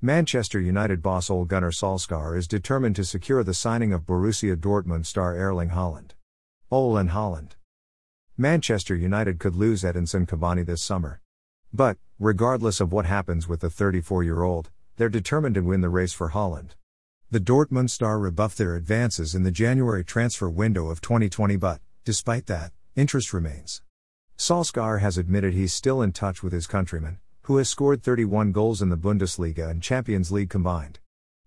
Manchester United boss Ole Gunnar Solskjaer is determined to secure the signing of Borussia Dortmund star Erling Haaland. Ole and Haaland. Manchester United could lose Edinson Cavani this summer. But, regardless of what happens with the 34 year old, they're determined to win the race for Haaland. The Dortmund star rebuffed their advances in the January transfer window of 2020, but, despite that, interest remains. Solskjaer has admitted he's still in touch with his countryman, who has scored 31 goals in the Bundesliga and Champions League combined.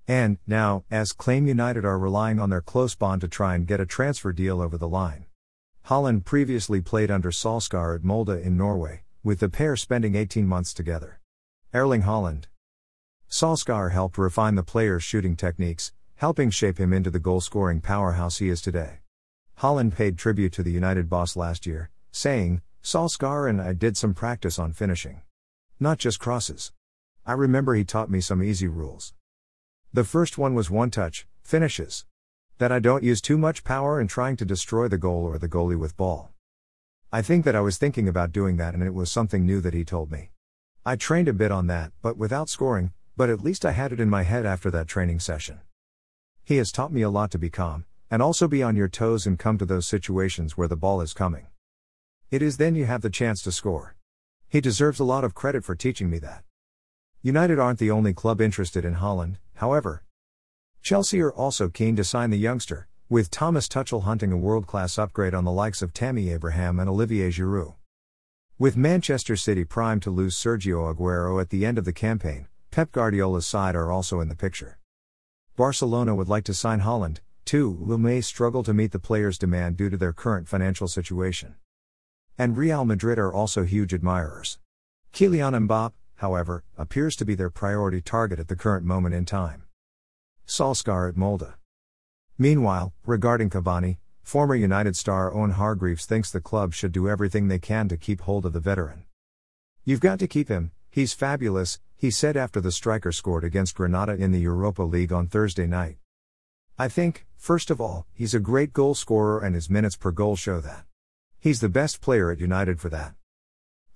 And, now, as Claim United are relying on their close bond to try and get a transfer deal over the line. Haaland previously played under Solskjaer at Molde in Norway, with the pair spending 18 months together. Erling Haaland. Solskjaer helped refine the player's shooting techniques, helping shape him into the goal scoring powerhouse he is today. Haaland paid tribute to the United boss last year, saying, Solskjaer and I did some practice on finishing. Not just crosses. I remember he taught me some easy rules. The first one was one touch, finishes. That I don't use too much power in trying to destroy the goal or the goalie with ball. I think that I was thinking about doing that and it was something new that he told me. I trained a bit on that, but without scoring, but at least I had it in my head after that training session. He has taught me a lot to be calm, and also be on your toes and come to those situations where the ball is coming. It is then you have the chance to score. He deserves a lot of credit for teaching me that. United aren't the only club interested in Haaland, however. Chelsea are also keen to sign the youngster, with Thomas Tuchel hunting a world class upgrade on the likes of Tammy Abraham and Olivier Giroud. With Manchester City primed to lose Sergio Aguero at the end of the campaign, Pep Guardiola's side are also in the picture. Barcelona would like to sign Haaland, too, who may struggle to meet the player's demand due to their current financial situation. And Real Madrid are also huge admirers. Kylian Mbappe, however, appears to be their priority target at the current moment in time. Solskjaer at Molde. Meanwhile, regarding Cavani, former United star Owen Hargreaves thinks the club should do everything they can to keep hold of the veteran. You've got to keep him, he's fabulous, he said after the striker scored against Granada in the Europa League on Thursday night. I think, first of all, he's a great goal scorer and his minutes per goal show that. He's the best player at United for that.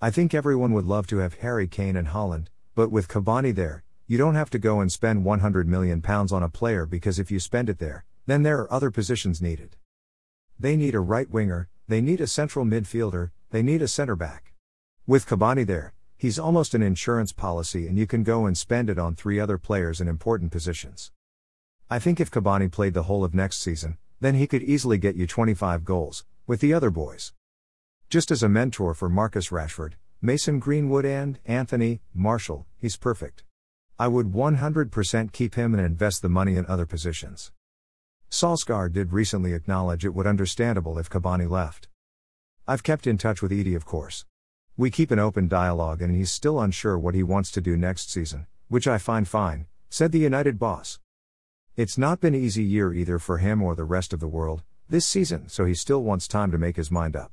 I think everyone would love to have Harry Kane and Haaland, but with Cavani there, you don't have to go and spend 100 million pounds on a player because if you spend it there, then there are other positions needed. They need a right winger, they need a central midfielder, they need a center back. With Cavani there, He's almost an insurance policy and you can go and spend it on three other players in important positions. I think if Cavani played the whole of next season, then he could easily get you 25 goals, with the other boys. Just as a mentor for Marcus Rashford, Mason Greenwood, and Anthony Martial, he's perfect. I would 100% keep him and invest the money in other positions. Solskjaer did recently acknowledge it would understandable if Cavani left. I've kept in touch with Edie, of course. We keep an open dialogue and he's still unsure what he wants to do next season, which I find fine, said the United boss. It's not been easy year either for him or the rest of the world this season, so he still wants time to make his mind up.